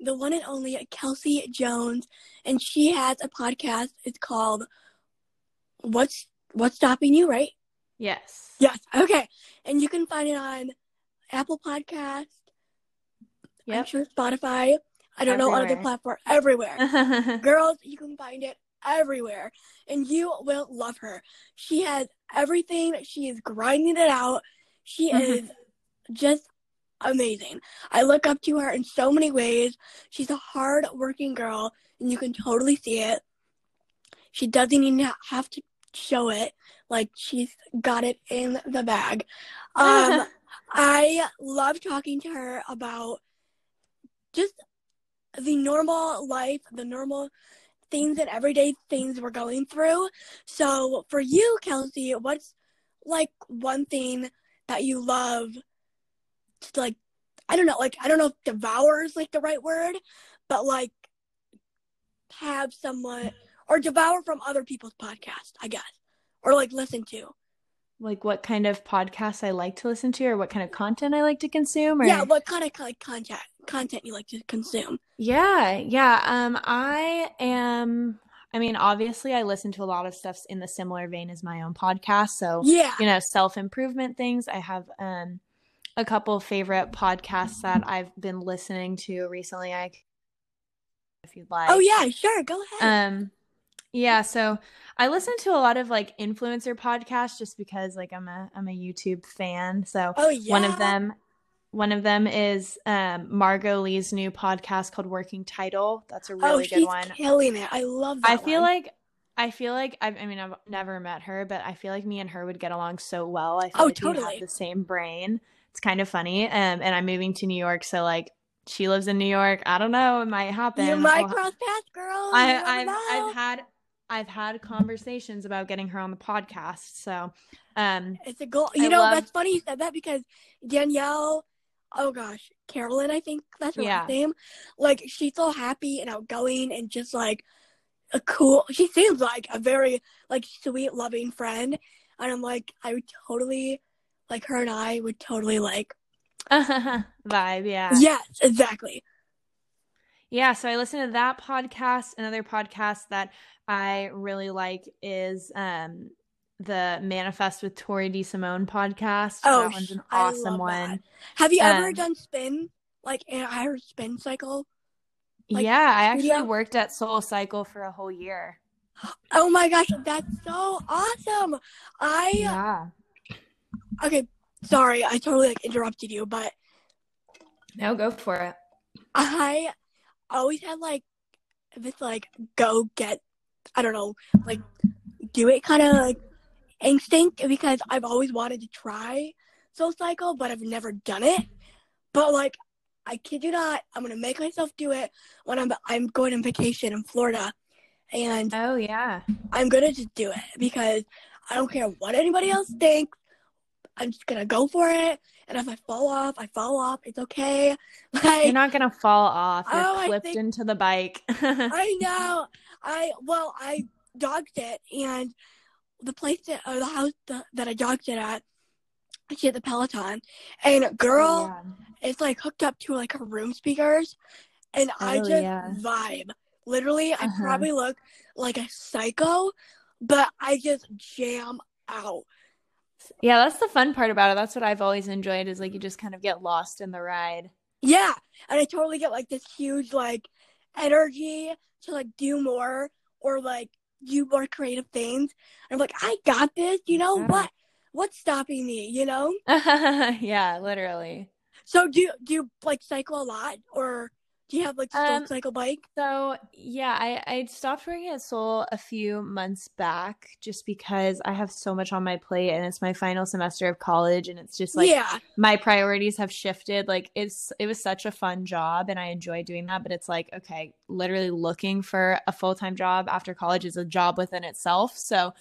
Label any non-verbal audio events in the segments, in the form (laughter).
the one and only Kelsey Jones, and she has a podcast. It's called "What's What's Stopping You?" Right? Yes. Yes. Okay, and you can find it on Apple Podcast. I'm sure Spotify. I don't know other Everywhere. platform everywhere. (laughs) Girls, you can find it everywhere, and you will love her. She has everything. She is grinding it out. She Mhm. is just amazing. I look up to her in so many ways. She's a hard working girl, and you can totally see it. She doesn't even have to show it. Like she's got it in the bag. (laughs) Um, I love talking to her about just the normal life, the normal things and everyday things we're going through. So for you, Kelsey, what's like one thing that you love like I don't know, like I don't know if devour is like the right word, but like have someone or devour from other people's podcast, I guess. Or like listen to. like what kind of podcasts I like to listen to or what kind of content I like to consume or Yeah, what kind of like content content you like to consume. Yeah, yeah. Um, I am. I mean, obviously, I listen to a lot of stuff in the similar vein as my own podcast. So, Yeah. you know, self improvement things. I have um a couple favorite podcasts that I've been listening to recently. I, if you'd like. Oh yeah, sure, go ahead. Um, yeah. So I listen to a lot of like influencer podcasts just because like I'm a I'm a YouTube fan. So oh yeah. one of them one of them is um, Margot Lee's new podcast called Working Title. That's a oh, really she's good one. killing it. I love that. I feel one. like I feel like I've, I mean I've never met her, but I feel like me and her would get along so well. I feel Oh, like we totally. have the same brain. It's kind of funny. Um, and I'm moving to New York, so like she lives in New York. I don't know. It might happen. you might We'll- cross paths, girl. I, I've. I've had I've had conversations about getting her on the podcast. So, um, It's a goal. You I know, love- that's funny you said that because Danielle, oh gosh, Carolan, I think that's her Yeah. name. Like, she's so happy and outgoing and just like a cool, she seems like a very like sweet, loving friend. And I'm like, I would totally, like, her and I would totally like, (laughs) vibe, yeah. yes, exactly. Yeah, so I listen to that podcast. Another podcast that I really like is um the Manifest with Tori D. Simone podcast. Oh, that one's an I awesome love that. Have you ever Um, done spin? Like, heard spin cycle. like, yeah, I actually studio? worked at Soul Cycle for a whole year. (gasps) Oh my gosh, that's so awesome. I, Yeah. Okay, sorry, I totally like interrupted you, but No, go for it. I always had like this like go get I don't know like do it kind of like instinct because I've always wanted to try Soul Cycle but I've never done it. But like I kid you not, I'm gonna make myself do it when I'm I'm going on vacation in Florida, and Oh yeah. I'm gonna just do it because I don't care what anybody else thinks. I'm just gonna go for it, and if I fall off, I fall off. It's okay. (laughs) Like You're not gonna fall off. You're Oh, I clipped think- into the bike. (laughs) I know. I well, I dogged it, and the place that or the house that, that I dogged it at, she had the Peloton, and girl, Yeah. it's like hooked up to like her room speakers, and I Oh, just yeah. vibe. Literally, I Uh-huh. probably look like a psycho, but I just jam out. Yeah, that's the fun part about it. That's what I've always enjoyed is like you just kind of get lost in the ride. Yeah, and I totally get like this huge like energy to like do more or like do more creative things. And I'm like, I got this. You know Yeah. what? What's stopping me? You know. (laughs) yeah, literally. So do you, do you like cycle a lot, or do you have like a Um, cycle bike? So yeah, I I stopped working at Soul a few months back just because I have so much on my plate and it's my final semester of college and it's just like yeah, my priorities have shifted. Like it's it was such a fun job and I enjoy doing that, but it's like okay, literally looking for a full-time job after college is a job within itself. So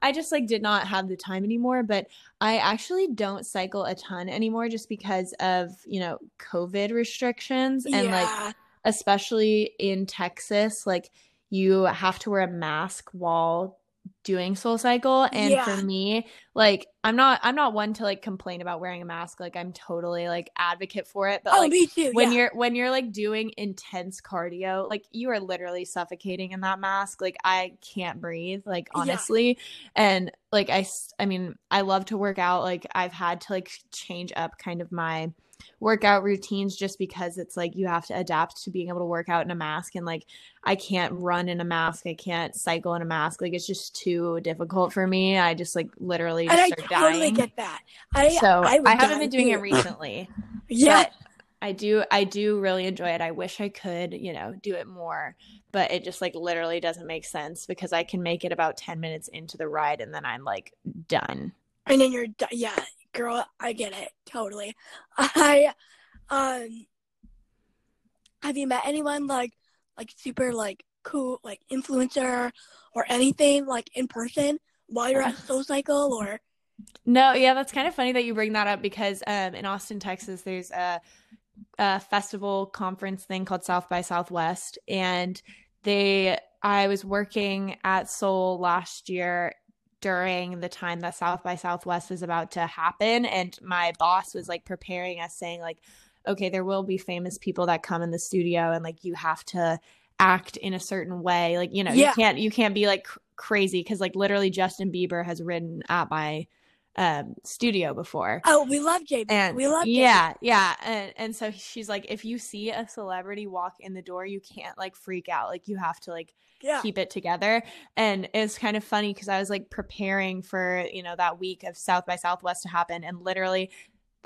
I just like did not have the time anymore, but I actually don't cycle a ton anymore just because of, you know, COVID restrictions and like especially in Texas, like you have to wear a mask while doing soul cycle and Yeah. for me like i'm not i'm not one to like complain about wearing a mask like i'm totally like advocate for it but oh, like me too. when yeah. you're when you're like doing intense cardio like you are literally suffocating in that mask like i can't breathe like Yeah. honestly and like i i mean i love to work out like i've had to like change up kind of my workout routines just because it's like you have to adapt to being able to work out in a mask and like I can't run in a mask I can't cycle in a mask like it's just too difficult for me I just like literally and I totally dying get that. I so I, I, haven't been doing too. it recently (laughs) Yeah. I do I do really enjoy it. I wish I could, you know, do it more, but it just like literally doesn't make sense because I can make it about 10 minutes into the ride and then I'm like done. and then you're done. yeah, girl. I get it totally. (laughs) I um. Have you met anyone like like super like cool like influencer or anything like in person while you're at (laughs) Soul Cycle or No, yeah, that's kind of funny that you bring that up because um in Austin, Texas, there's a, a festival conference thing called South by Southwest and they I was working at Soul last year during the time that South by Southwest was about to happen and my boss was like preparing us saying like okay, there will be famous people that come in the studio and like you have to act in a certain way. Like, you know, Yeah. you can't you can't be like cr- crazy cuz like literally Justin Bieber has ridden at my um studio before. oh we love JB And we love JB. yeah, yeah, and and so she's like, if you see a celebrity walk in the door, you can't like freak out. Like you have to like yeah keep it together. And it's kind of funny because I was like preparing for you know that week of South by Southwest to happen, and literally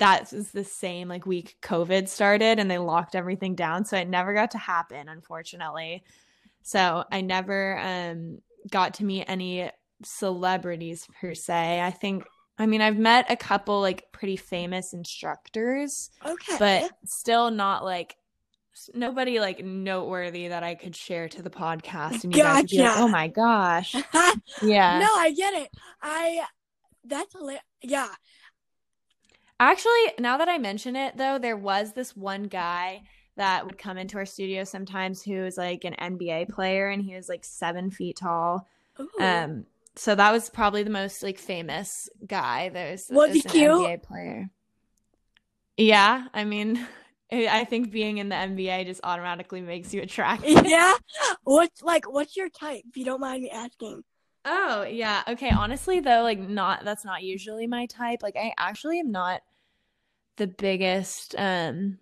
that was the same like week COVID started, and they locked everything down, so it never got to happen, unfortunately. So I never um got to meet any celebrities per se. I think. I mean, I've met a couple like pretty famous instructors, okay but still not like nobody like noteworthy that I could share to the podcast and you guys would be like, "Oh my gosh." (laughs) Yeah. no I get it I that's hilarious yeah Actually, now that I mention it though, there was this one guy that would come into our studio sometimes who was like an NBA player and he was like 7 feet tall. Ooh. Um so that was probably the most like famous guy. There's Was he cute? NBA player. Yeah, I mean, (laughs) I I think being in the NBA just automatically makes you attractive. (laughs) yeah (laughs) what's like what's your type if you don't mind me asking Oh, yeah. Okay, honestly though, like not that's not usually my type. Like I actually am not the biggest um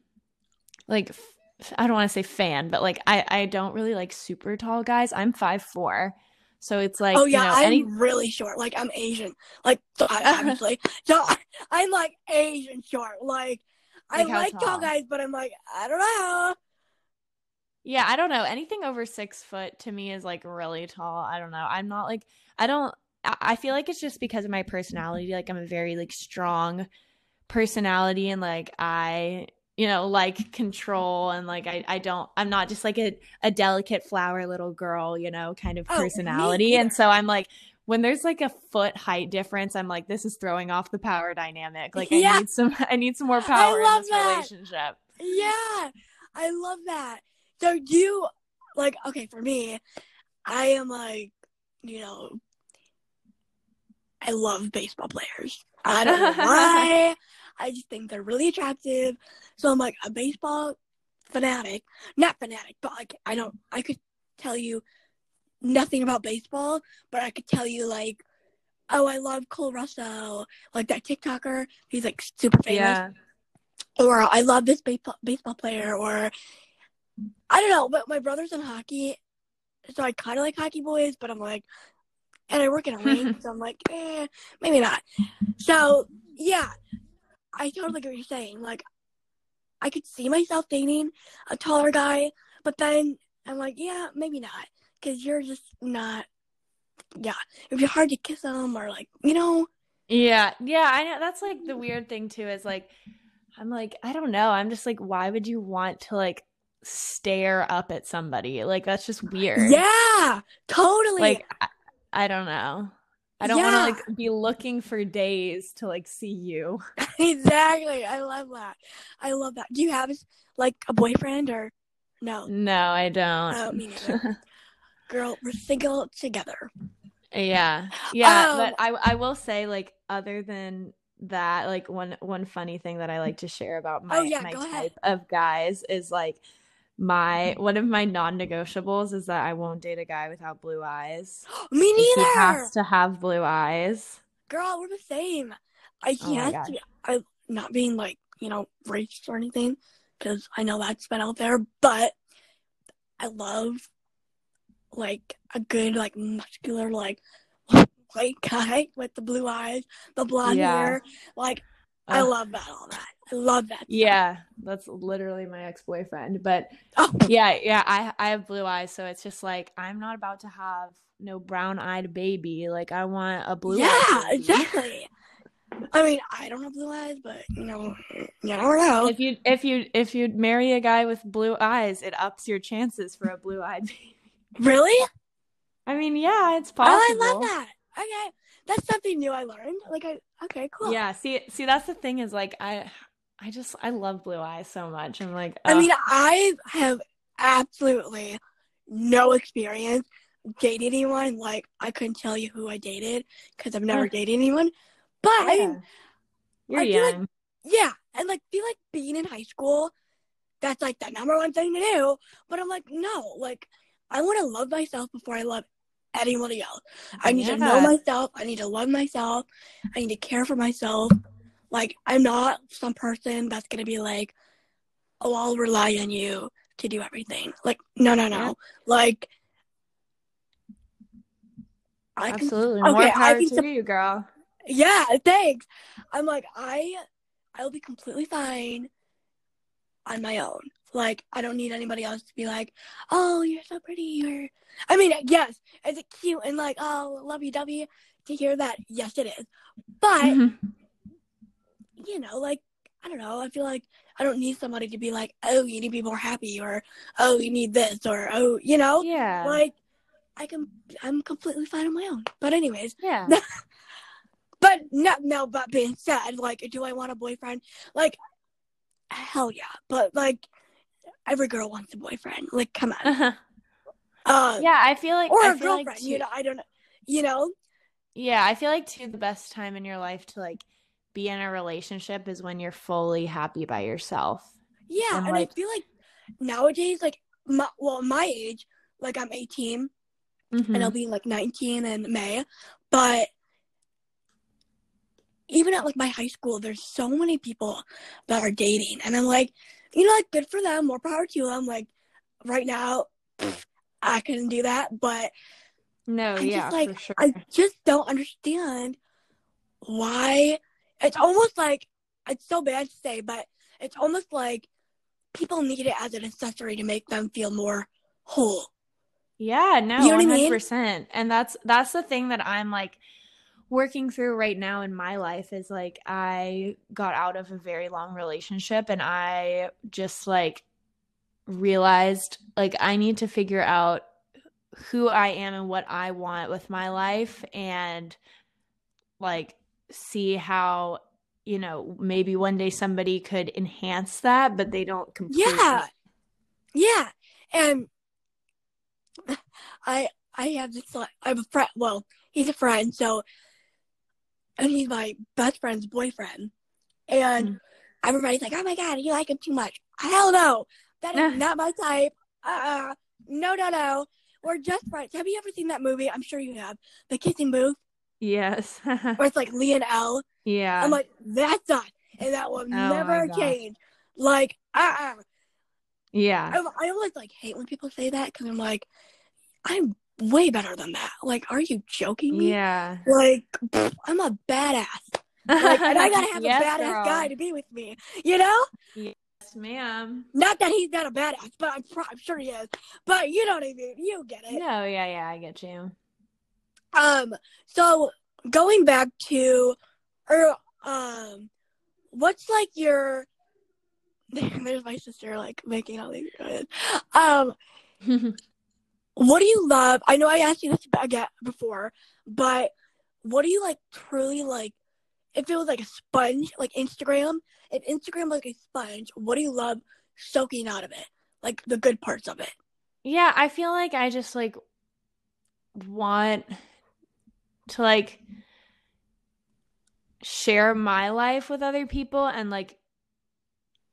like f- I don't want to say fan, but like I I don't really like super tall guys. I'm five four. So it's like, oh yeah you know, i'm any really short like i'm asian like I- obviously (laughs) so I, i'm like asian short like i Like how like tall tall? guys but i'm like i don't know Yeah, I don't know. Anything over six foot to me is like really tall. I don't know. I'm not like I don't. I I feel like it's just because of my personality. Like I'm a very like strong personality, and like I, you know, like control, and like I, I don't. I'm not just like a a delicate flower little girl, you know, kind of Oh, personality. And so I'm like. When there's like a foot height difference, I'm like, this is throwing off the power dynamic. Like, I Yeah. need some, I need some more power in love this that. relationship. Yeah, I love that. So you like okay for me, I am like, you know, I love baseball players. I don't know (laughs) why. I just think they're really attractive. So I'm like a baseball fanatic. Not fanatic, but like I don't I could tell you nothing about baseball, but I could tell you like oh I love Cole Russell, like that TikToker. He's like super famous Yeah. or I love this baseball baseball player, or I don't know. But my brother's in hockey, so I kind of like hockey boys. But I'm like, and I work in a rink, (laughs) so I'm like, eh, maybe not. So yeah, I totally get what you're saying. Like, I could see myself dating a taller guy, but then I'm like, yeah, maybe not, because you're just not. Yeah, it'd be hard to kiss them, or like, you know, Yeah, yeah, I know. That's like the weird thing too is like I'm like I don't know. I'm just like why would you want to like stare up at somebody? Like that's just weird. yeah, totally. Like I, I don't know. I don't Yeah. want to like be looking for days to like see you. (laughs) exactly. I love that. I love that. Do you have like a boyfriend or no? No, I don't. Oh, me neither. (laughs) Girl, we're single together. Yeah. Yeah. Um, but I I will say, like, other than that, like one one funny thing that I like to share about my Oh, yeah, my type ahead. of guys is like my one of my non-negotiables is that I won't date a guy without blue eyes. (gasps) Me Like, he neither. has to have blue eyes. Girl, we're the same. I Oh can't. gosh. I not being like you know racist or anything, because I know that's been out there. But I love like a good like muscular like (laughs) white guy with the blue eyes, the blonde Yeah. hair. Like I oh. love that. All that. I love that. Yeah, that's literally my ex-boyfriend. But Oh, yeah, yeah, I I have blue eyes, so it's just like I'm not about to have no brown-eyed baby. Like I want a blue yeah, exactly. I mean, I don't have blue eyes, but you know, you never know. If you if you if you marry a guy with blue eyes, it ups your chances for a blue-eyed (laughs) baby. Really? I mean, yeah, it's possible. Oh. I love that. Okay, that's something new I learned. Like, I okay, cool. Yeah, see see that's the thing is like I I just I love blue eyes so much. I'm like I mean, I have absolutely no experience dating anyone. Like, I couldn't tell you who I dated because I've never dated anyone. But I Yeah. mean, You're I feel like- yeah, and like feel like being in high school, that's like the number one thing to do. But I'm like, no, like I want to love myself before I love anybody else. I need to know myself. I need to love myself. I need to care for myself. Like I'm not some person that's gonna be like, oh, I'll rely on you to do everything. Like no, no, no. Yeah. Like I can Absolutely. okay, More I power can to you, girl. yeah, thanks. I'm like, I I'll be completely fine on my own. Like, I don't need anybody else to be like, oh, you're so pretty, or I mean, yes, is it cute and like, oh, love you, W to hear that? Yes, it is. But Mhm. you know, like, I don't know. I feel like I don't need somebody to be like, oh, you need to be more happy, or oh, you need this, or oh, you know, Yeah. like, I can, I'm completely fine on my own. But anyways, yeah. (laughs) But no, no. But being said, like, do I want a boyfriend? Like, hell yeah. But like, every girl wants a boyfriend. Like, come on. Uh-huh. Uh, yeah, I feel like or I a feel like girlfriend. too- you know, I don't know. You know. Yeah, I feel like too the best time in your life to like be in a relationship is when you're fully happy by yourself. Yeah, And, and, like- I feel like nowadays, like, my, well, my age, like, I'm 18, Mhm. and I'll be like 19 in May. But even at like my high school, there's so many people that are dating, and I'm like, you know, like good for them, more power to them. Like right now, pff, I couldn't do that, but No, I yeah, just like for sure. I just don't understand why. It's almost like it's so bad to say, but it's almost like people need it as an accessory to make them feel more whole. Yeah, no, You know what I mean? 100%. And that's that's the thing that I'm like working through right now in my life is like I got out of a very long relationship and I just like realized like I need to figure out who I am and what I want with my life and like see how you know maybe one day somebody could enhance that but they don't completely Yeah. Yeah. And (sighs) I I have this like I have a friend well, he's a friend, so and he's my best friend's boyfriend. And Mm. everybody's like, Oh my god, you like him too much. Hell no. That is not my type. Uh no no no. We're just friends. Have you ever seen that movie? I'm sure you have. The Kissing Booth, yes (laughs) where it's like Lee and Elle. yeah I'm like, that's us. And that will Oh never change. Like, uh uh yeah I, I always like hate when people say that because I'm like, I'm way better than that. Like, are you joking me? yeah Like, pfft, I'm a badass. Like, and I (laughs) gotta have Yes, a badass girl. guy to be with me. You know? Yes, ma'am. Not that he's not a badass, but I'm, pro- I'm sure he is. But you know what I mean. You get it. No, yeah, yeah, I get you. Um. So going back to, or um, what's like your? There's (laughs) my sister like making all these. Um. (laughs) what do you love? I know I asked you this before, but what do you like truly like? If it was like a sponge, like Instagram, if Instagram was like a sponge, what do you love soaking out of it? Like the good parts of it. yeah, I feel like I just like want to like share my life with other people and like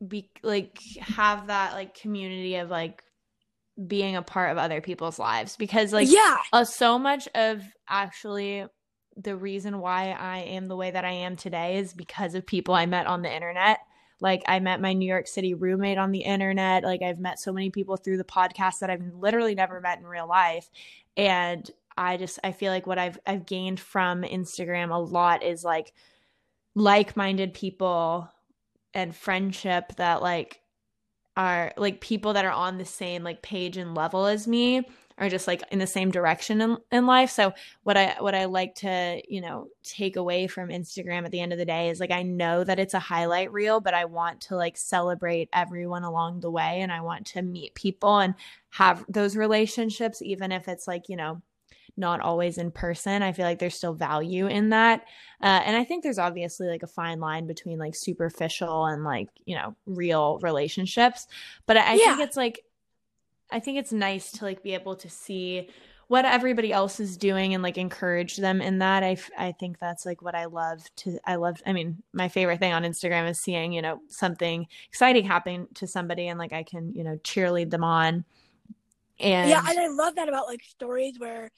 be like have that like community of like being a part of other people's lives because like yeah uh, so much of actually the reason why I am the way that I am today is because of people I met on the internet. Like I met my New York City roommate on the internet. Like I've met so many people through the podcast that I've literally never met in real life. And I just I feel like what I've I've gained from Instagram a lot is like like-minded people and friendship that like are like people that are on the same like page and level as me are just like in the same direction in, in life. So what i what i like to you know take away from instagram at the end of the day is like i know that it's a highlight reel but i want to like celebrate everyone along the way and i want to meet people and have those relationships even if it's like you know not always in person. I feel like there's still value in that. Uh, and I think there's obviously like a fine line between like superficial and like, you know, real relationships. But I, I yeah. think it's like, I think it's nice to like be able to see what everybody else is doing and like encourage them in that. I, I think that's like what I love to, I love, I mean, my favorite thing on Instagram is seeing, you know, something exciting happen to somebody and like I can, you know, cheerlead them on. And yeah, and I love that about like stories where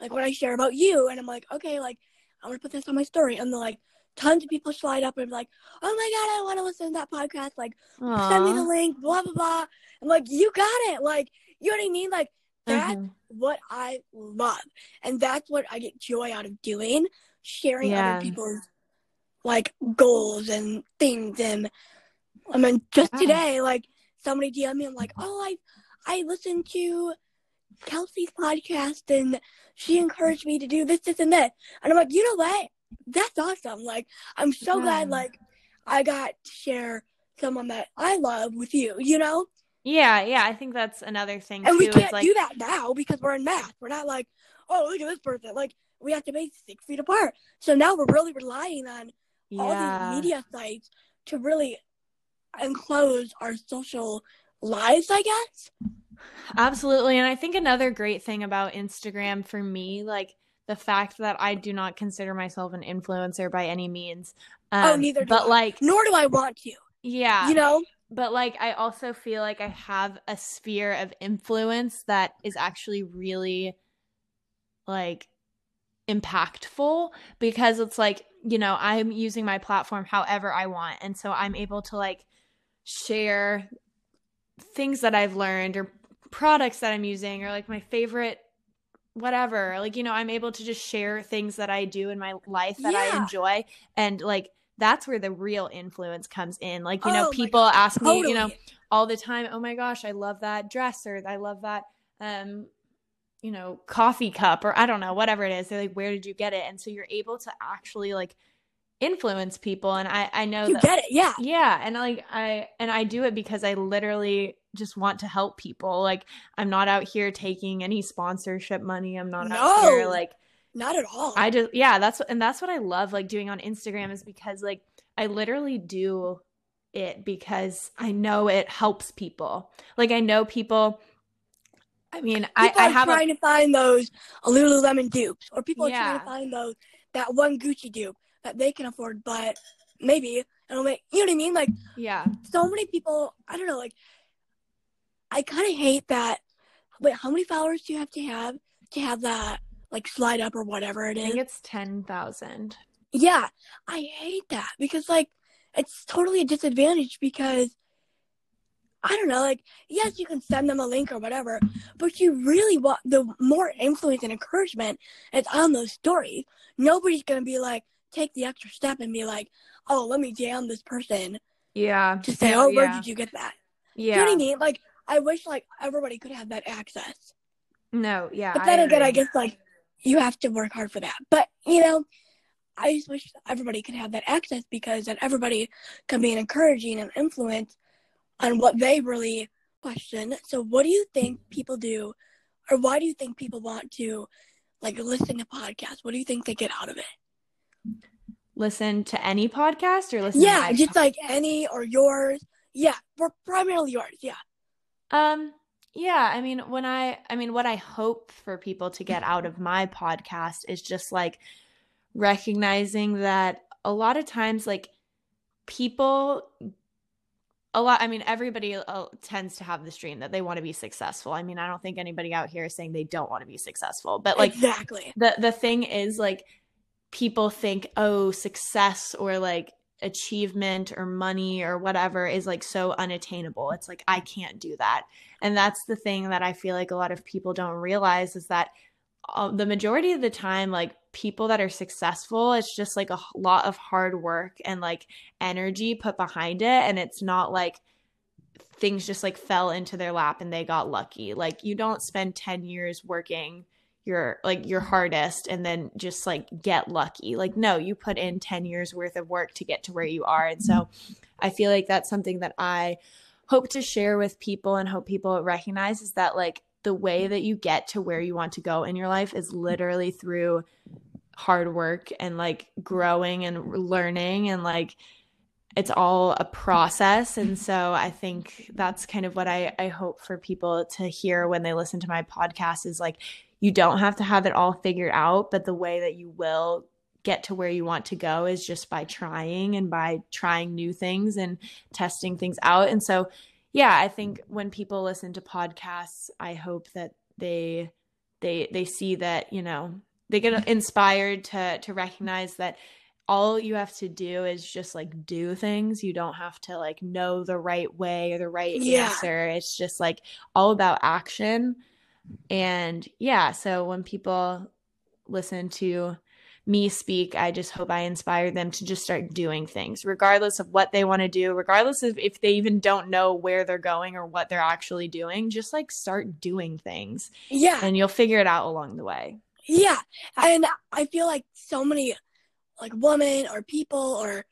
like what I share about you, and I'm like, okay, like I'm gonna put this on my story, and then like tons of people slide up and be like, oh my god, I want to listen to that podcast. Like, Aww. send me the link, blah blah blah. I'm like, you got it. Like, you know what I mean? Like that's mm-hmm. what I love, and that's what I get joy out of doing, sharing yeah. other people's like goals and things. And I mean, just yeah. today, like somebody DM me, I'm like, oh, I I listened to Kelsey's podcast and she encouraged me to do this, this, and that. And I'm like, you know what? That's awesome. Like, I'm so yeah. glad, like, I got to share someone that I love with you, you know? Yeah, yeah. I think that's another thing. And too, we can't like... do that now because we're in math. We're not like, oh, look at this person. Like, we have to be six feet apart. So now we're really relying on yeah. all these media sites to really enclose our social lives, I guess. Absolutely. And I think another great thing about Instagram for me, like the fact that I do not consider myself an influencer by any means. Oh, um, oh, neither But I. like, nor do I want to. Yeah. You know? But like, I also feel like I have a sphere of influence that is actually really like impactful because it's like, you know, I'm using my platform however I want. And so I'm able to like share things that I've learned or products that I'm using or like my favorite whatever. Like, you know, I'm able to just share things that I do in my life that yeah. I enjoy. And like, that's where the real influence comes in. Like, you oh, know, people ask totally. me, you know, all the time, oh my gosh, I love that dress or I love that, um, you know, coffee cup or I don't know, whatever it is. They're like, where did you get it? And so you're able to actually like influence people. And I, I know you that, get it. Yeah. Yeah. And like, I, and I do it because I literally just want to help people. Like I'm not out here taking any sponsorship money. I'm not no, out here like not at all. I just yeah, that's and that's what I love like doing on Instagram is because like I literally do it because I know it helps people. Like I know people I mean, people I, I have trying a, to find those Lululemon dupes, or people yeah. are trying to find those that one Gucci dupe that they can afford, but maybe it'll make you know what I mean. Like, yeah, so many people. I don't know. Like, I kind of hate that. Wait, how many followers do you have to have to have that like slide up or whatever it is? I think it's ten thousand. Yeah, I hate that because like it's totally a disadvantage because I don't know, like yes, you can send them a link or whatever, but you really want the more influence and encouragement is on those stories. Nobody's gonna be like take the extra step and be like, oh, let me jam this person. Yeah. To say, oh, where did you get that? Yeah. You know what I mean? Like I wish like everybody could have that access. No, yeah. But then I again, I guess like you have to work hard for that. But you know, I just wish everybody could have that access because then everybody can be an encouraging and influence on what they really question. So, what do you think people do, or why do you think people want to like listen to podcasts? What do you think they get out of it? Listen to any podcast or listen? Yeah, just like any or yours. Yeah, we're primarily yours. Yeah. Um, yeah, I mean, when I, I mean, what I hope for people to get out of my podcast is just like recognizing that a lot of times like people a lot i mean everybody uh, tends to have this dream that they want to be successful. I mean i don't think anybody out here is saying they don't want to be successful but like exactly. the the thing is like people think oh success or like achievement or money or whatever is like so unattainable. It's like i can't do that. And that's the thing that i feel like a lot of people don't realize is that uh, the majority of the time like people that are successful it's just like a lot of hard work and like energy put behind it. And it's not like things just like fell into their lap and they got lucky. Like you don't spend 10 years working your like your hardest and then just like get lucky. Like no you put in 10 years worth of work to get to where you are. And so i feel like that's something that i hope to share with people and hope people recognize is that like the way that you get to where you want to go in your life is literally through hard work and like growing and learning and like it's all a process. And so i think that's kind of what i i hope for people to hear when they listen to my podcast is like you don't have to have it all figured out but the way that you will get to where you want to go is just by trying and by trying new things and testing things out and so yeah, I think when people listen to podcasts, I hope that they they they see that, you know, they get inspired to to recognize that all you have to do is just like do things. You don't have to like know the right way or the right yeah. answer. It's just like all about action. And yeah, so when people listen to me speak, I just hope I inspire them to just start doing things, regardless of what they want to do, regardless of if they even don't know where they're going or what they're actually doing. Just like start doing things. Yeah. And you'll figure it out along the way. Yeah. And I feel like so many like women or people or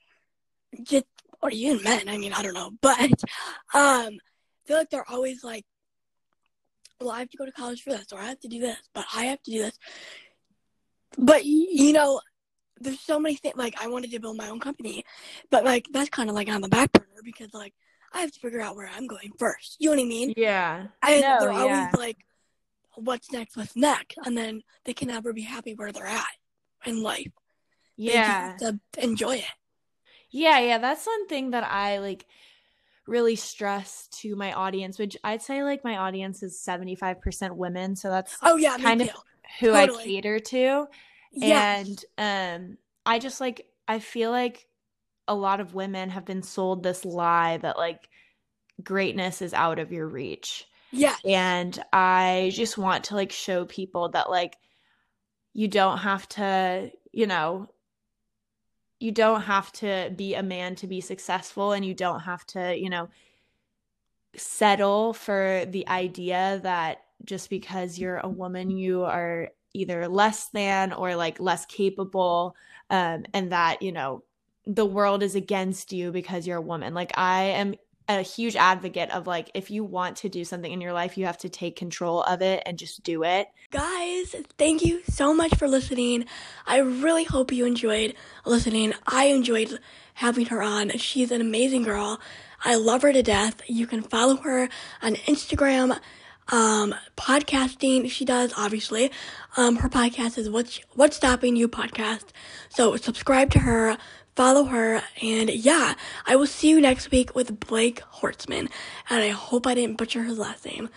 just or even men, I mean, I don't know, but um I feel like they're always like, Well, I have to go to college for this or I have to do this, but I have to do this but you know, there's so many things. Like I wanted to build my own company, but like that's kind of like on the back burner because like I have to figure out where I'm going first. You know what I mean? Yeah. I no, they're always yeah. like, "What's next? What's next?" And then they can never be happy where they're at in life. Yeah. to enjoy it. Yeah, yeah. That's one thing that I like really stress to my audience, which I'd say like my audience is 75% women. So that's oh yeah, kind of who totally. I cater to. Yes. And um I just like I feel like a lot of women have been sold this lie that like greatness is out of your reach. Yeah. And I just want to like show people that like you don't have to, you know, you don't have to be a man to be successful and you don't have to, you know, settle for the idea that just because you're a woman, you are either less than or like less capable, um, and that, you know, the world is against you because you're a woman. Like, I am a huge advocate of like if you want to do something in your life you have to take control of it and just do it. Guys thank you so much for listening. I really hope you enjoyed listening. I enjoyed having her on. She's an amazing girl. I love her to death. You can follow her on instagram um, podcasting. She does, obviously. Um, her podcast is What's, What's Stopping You podcast. So subscribe to her, follow her, and yeah, I will see you next week with Blake Hortzman. And I hope I didn't butcher his last name.